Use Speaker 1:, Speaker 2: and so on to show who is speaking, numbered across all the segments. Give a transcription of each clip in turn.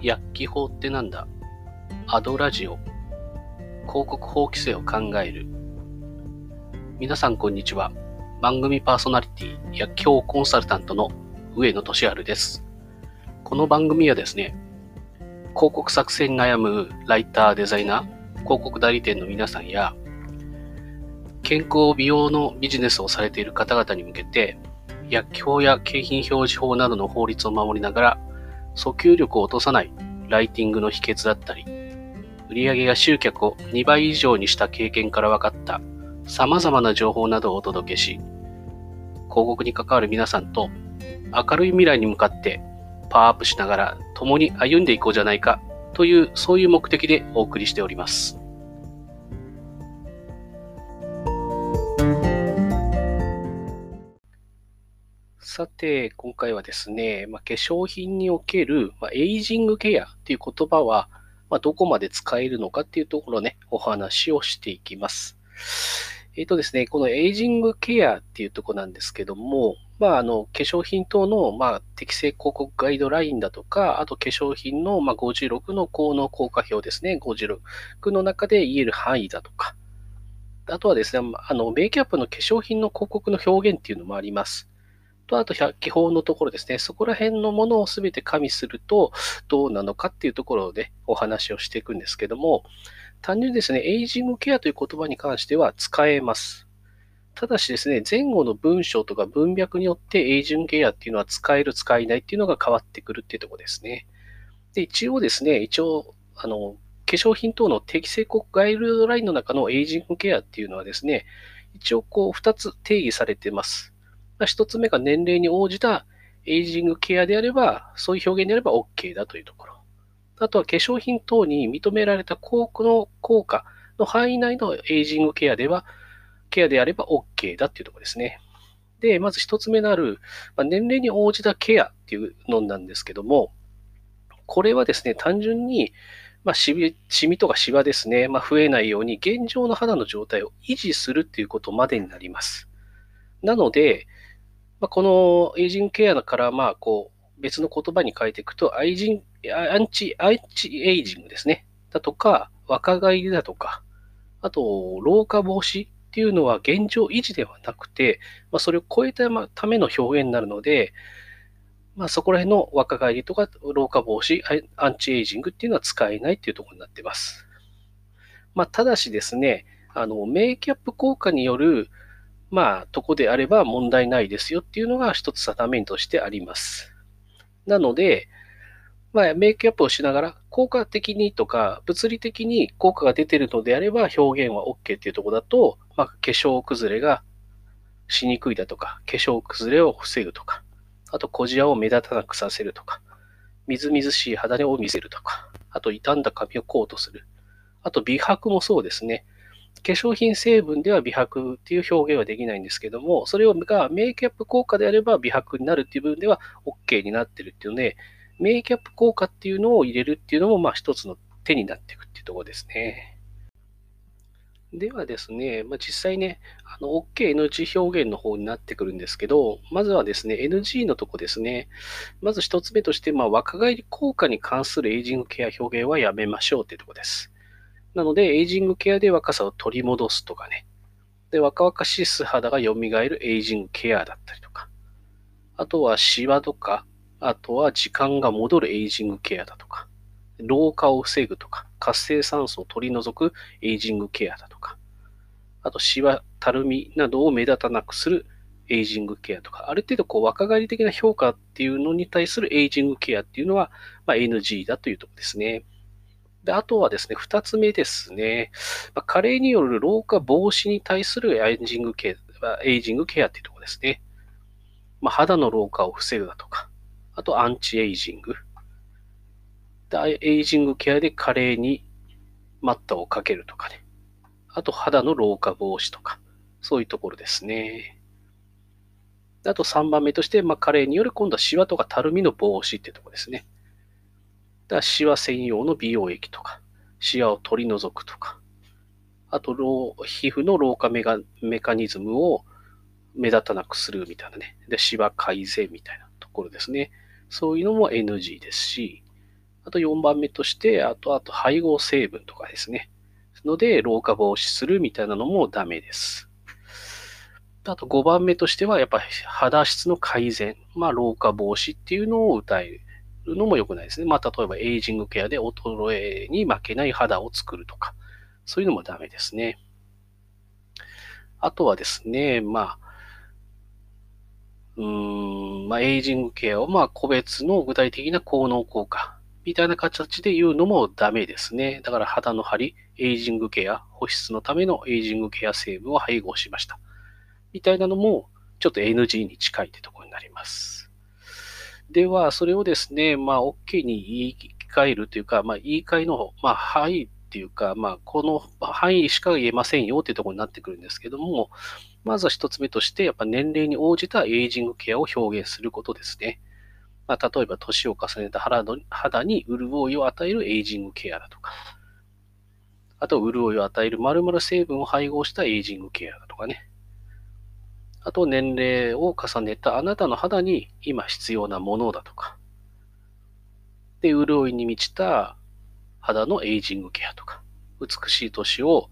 Speaker 1: 薬機法ってなんだ？アドラジオ。広告法規制を考える。皆さんこんにちは。番組パーソナリティ薬機法コンサルタントの上野俊治です。この番組はですね広告作成に悩むライターデザイナー広告代理店の皆さんや健康美容のビジネスをされている方々に向けて薬機法や景品表示法などの法律を守りながら訴求力を落とさないライティングの秘訣だったり、売上や集客を2倍以上にした経験から分かった様々な情報などをお届けし、広告に関わる皆さんと明るい未来に向かってパワーアップしながら共に歩んでいこうじゃないかというそういう目的でお送りしております。さて、今回はですね、まあ、化粧品における、まあ、エイジングケアっていう言葉は、まあ、どこまで使えるのかっていうところね、お話をしていきます。えっ、ー、とですね、このエイジングケアっていうところなんですけども、まあ、あの、化粧品等の、まあ、適正広告ガイドラインだとか、あと化粧品の、まあ、56の効能効果表ですね、56の中で言える範囲だとか、あとはですね、あの、メイキャップの化粧品の広告の表現っていうのもあります。と、あと基本のところですね。そこら辺のものをすべて加味するとどうなのかっていうところでお話をしていくんですけども、単純にですね、エイジングケアという言葉に関しては使えます。ただしですね、前後の文章とか文脈によってエイジングケアっていうのは使える、使えないっていうのが変わってくるっていうところですね。で、一応ですね、一応、あの、化粧品等の適正国ガイドラインの中のエイジングケアっていうのはですね、一応こう2つ定義されてます。一つ目が年齢に応じたエイジングケアであれば、そういう表現であれば OK だというところ。あとは化粧品等に認められた広告の効果の範囲内のエイジングケアでは、ケアであれば OK だっていうところですね。で、まず一つ目のある、まあ、年齢に応じたケアっていうのなんですけども、これはですね、単純に、まあ、シミシミとかシワですね、まあ、増えないように現状の肌の状態を維持するっていうことまでになります。なので、まあ、このエイジングケアから、まあ、こう、別の言葉に変えていくと、アイジンアンチ、アンチエイジングですね。だとか、若返りだとか、あと、老化防止っていうのは現状維持ではなくて、まあ、それを超えたための表現になるので、まあ、そこら辺の若返りとか老化防止、アンチエイジングっていうのは使えないっていうところになってます。まあ、ただしですね、あの、メイキャップ効果によるまあ、とこであれば問題ないですよっていうのが一つ定めとしてあります。なので、まあ、メイクアップをしながら、効果的にとか、物理的に効果が出てるのであれば、表現は OK っていうとこだと、まあ、化粧崩れがしにくいだとか、化粧崩れを防ぐとか、あと、小じわを目立たなくさせるとか、みずみずしい肌を見せるとか、あと、傷んだ髪をコートする。あと、美白もそうですね。化粧品成分では美白っていう表現はできないんですけども、それがメイキャップ効果であれば美白になるっていう部分では OK になってるっていうので、メイキャップ効果っていうのを入れるっていうのも、まあ一つの手になっていくっていうところですね。ではですね、まあ、実際ね、OK、NG 表現の方になってくるんですけど、まずはですね、NG のとこですね。まず一つ目として、まあ、若返り効果に関するエイジングケア表現はやめましょうっていうところです。なので、エイジングケアで若さを取り戻すとかね。で、若々しい素肌が蘇るエイジングケアだったりとか。あとはシワとか、あとは時間が戻るエイジングケアだとか。老化を防ぐとか、活性酸素を取り除くエイジングケアだとか。あと、シワ、たるみなどを目立たなくするエイジングケアとか、ある程度こう若返り的な評価っていうのに対するエイジングケアっていうのは、まあ、NG だというところですね。で、あとはですね、二つ目ですね。まあ、加齢による老化防止に対するエイジングケア、エイジングケアっていうところですね。まあ、肌の老化を防ぐだとか、あとアンチエイジング。エイジングケアで加齢に待ったをかけるとかね。あと肌の老化防止とか、そういうところですね。あと3番目として、まあ、加齢による今度はシワとかたるみの防止っていうところですね。だシワ専用の美容液とか、シワを取り除くとか、あと、皮膚の老化メガメカニズムを目立たなくするみたいなね。で、シワ改善みたいなところですね。そういうのも NG ですし、あと4番目として、あと、あと配合成分とかですね。ので、老化防止するみたいなのもダメです。あと5番目としては、やっぱり肌質の改善、まあ、老化防止っていうのを訴えるのも良くないですね。まあ、例えばエイジングケアで衰えに負けない肌を作るとか、そういうのもダメですね。あとはですね、まあ、うーん、まあ、エイジングケアを、まあ、個別の具体的な効能効果みたいな形で言うのもダメですね。だから肌の張り、エイジングケア、保湿のためのエイジングケア成分を配合しました。みたいなのも、ちょっと NG に近いってところになります。では、それをですね、まあ、OK に言い換えるというか、まあ、言い換えの、まあ、はいっていうか、まあ、この範囲しか言えませんよっていうところになってくるんですけども、まずは一つ目として、やっぱ年齢に応じたエイジングケアを表現することですね。まあ、例えば、年を重ねた肌に潤いを与えるエイジングケアだとか、あと、潤いを与える〇〇成分を配合したエイジングケアだとかね。あと、年齢を重ねたあなたの肌に今必要なものだとか。で、潤いに満ちた肌のエイジングケアとか、美しい年を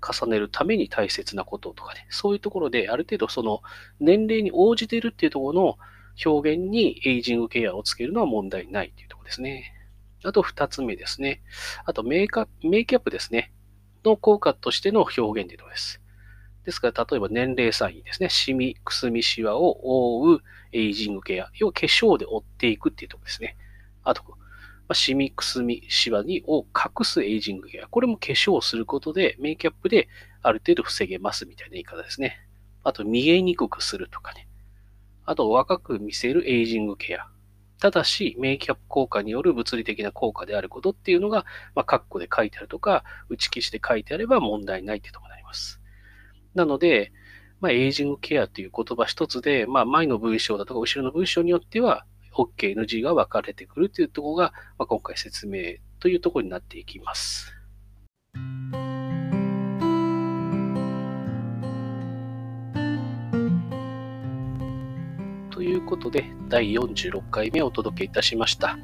Speaker 1: 重ねるために大切なこととかね、そういうところである程度その年齢に応じているっていうところの表現にエイジングケアをつけるのは問題ないっていうところですね。あと二つ目ですね。あとメイクメイキャップですね。の効果としての表現というところです。ですから、例えば年齢サインですね。シミ、くすみ、シワを覆うエイジングケア。要は化粧で覆っていくっていうところですね。あと、まあ、シミ、くすみ、シワにを隠すエイジングケア。これも化粧をすることで、メイキャップである程度防げますみたいな言い方ですね。あと、見えにくくするとかね。あと、若く見せるエイジングケア。ただし、メイキャップ効果による物理的な効果であることっていうのが、まあ、カッコで書いてあるとか、打ち消しで書いてあれば問題ないってところになります。なので、まあ、エイジングケアという言葉一つで、まあ、前の文章だとか後ろの文章によっては、OK、NG が分かれてくるというところが、まあ、今回説明というところになっていきます。ということで、第46回目をお届けいたしました。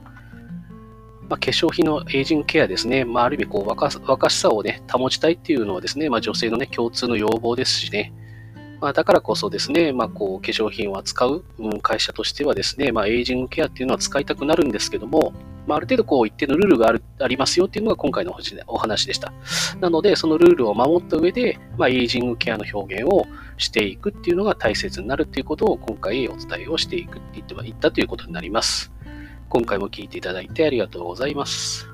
Speaker 1: まあ、化粧品のエイジングケアですね、まあ、ある意味こう若若しさを、ね、保ちたいっていうのはですね、まあ、女性の、ね、共通の要望ですしね、まあ、だからこそですね、まあ、こう化粧品を扱う会社としてはですね、まあ、エイジングケアっていうのは使いたくなるんですけども、まあ、ある程度こう一定のルールがあるありますよっていうのが今回のお話でした。なので、そのルールを守った上で、まあ、エイジングケアの表現をしていくっていうのが大切になるっていうことを今回お伝えをしていくって言ってはいったということになります。今回も聴いていただいてありがとうございます。